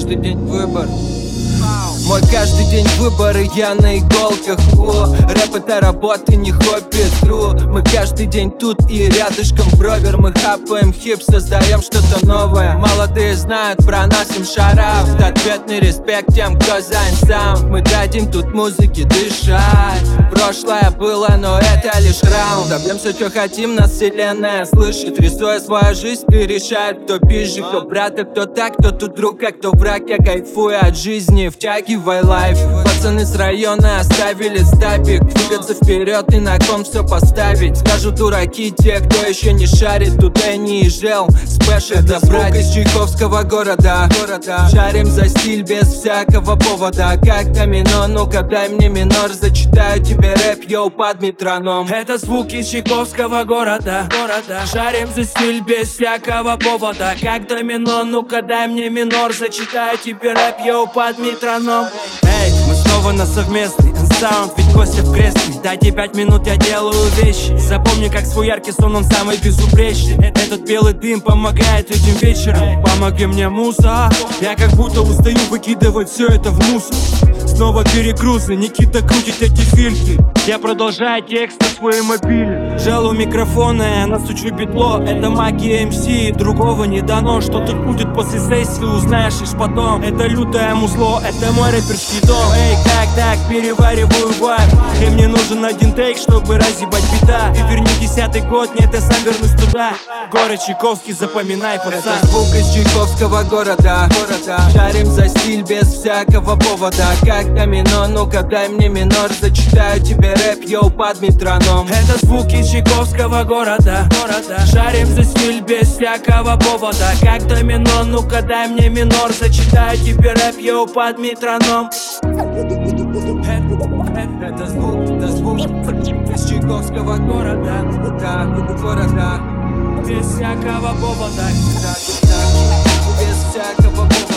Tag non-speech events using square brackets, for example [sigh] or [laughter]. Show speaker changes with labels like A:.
A: каждый день выбор мой каждый день выборы, я на иголках. О, рэп это работа, не хобби, тру. Мы каждый день тут и рядышком бровер. Мы хапаем хип, создаем что-то новое. Молодые знают про нас им шарав Ответный респект тем, кто занят сам. Мы дадим тут музыке дышать. Прошлое было, но это лишь раунд. Добьемся, что хотим, нас вселенная слышит. Рисуя свою жизнь и решает, кто пизже Кто брат, а кто так, кто тут друг, а кто враг. Я кайфую от жизни, втягиваю my life. Пацаны с района оставили стабик Двигаться вперед и на кон все поставить. Скажут дураки те, кто еще не шарит. Тут Энни и Жел, special это, брат, из Чайковского города. Шарим за стиль без всякого повода. Как домино, ну-ка дай мне минор. Зачитаю тебе рэп, йоу, под метроном.
B: Это звуки Чайковского города. Шарим за стиль без всякого повода. Как домино, ну-ка дай мне минор. Зачитаю тебе рэп, йоу, под метроном. Эй, снова на совместный саунд, ведь Костя в кресле. Дайте пять минут, я делаю вещи. Запомни, как свой яркий сон, он самый безупречный. Этот белый дым помогает этим вечером. Помоги мне, муза. Я как будто устаю выкидывать все это в мусор. Снова перегрузы, Никита крутит эти фильтры. Я продолжаю текст на своем мобиле. Жал у микрофона, я настучу битло Это магия МС, другого не дано. Что тут будет после сессии, узнаешь лишь потом. Это лютое музло, это мой рэперский дом. Эй, как так, перевариваю вайб И мне нужен один тейк, чтобы разъебать бит. И верни десятый год, нет, я сам вернусь туда. Город Чайковский, запоминай, пацан.
A: Это звук из Чайковского города. Шарим за стиль без всякого повода. Как домино, ну-ка дай мне минор. Зачитаю тебе рэп, йоу, под метроном.
B: Это звуки Чайковского города. Шарим за стиль без всякого повода. Как домино, ну-ка дай мне минор. Зачитаю тебе рэп, йоу, под метроном [laughs]
A: Это звук, это звук из Чайковского города. Так, города.
B: Без всякого повода.
A: Так, так, без всякого повода.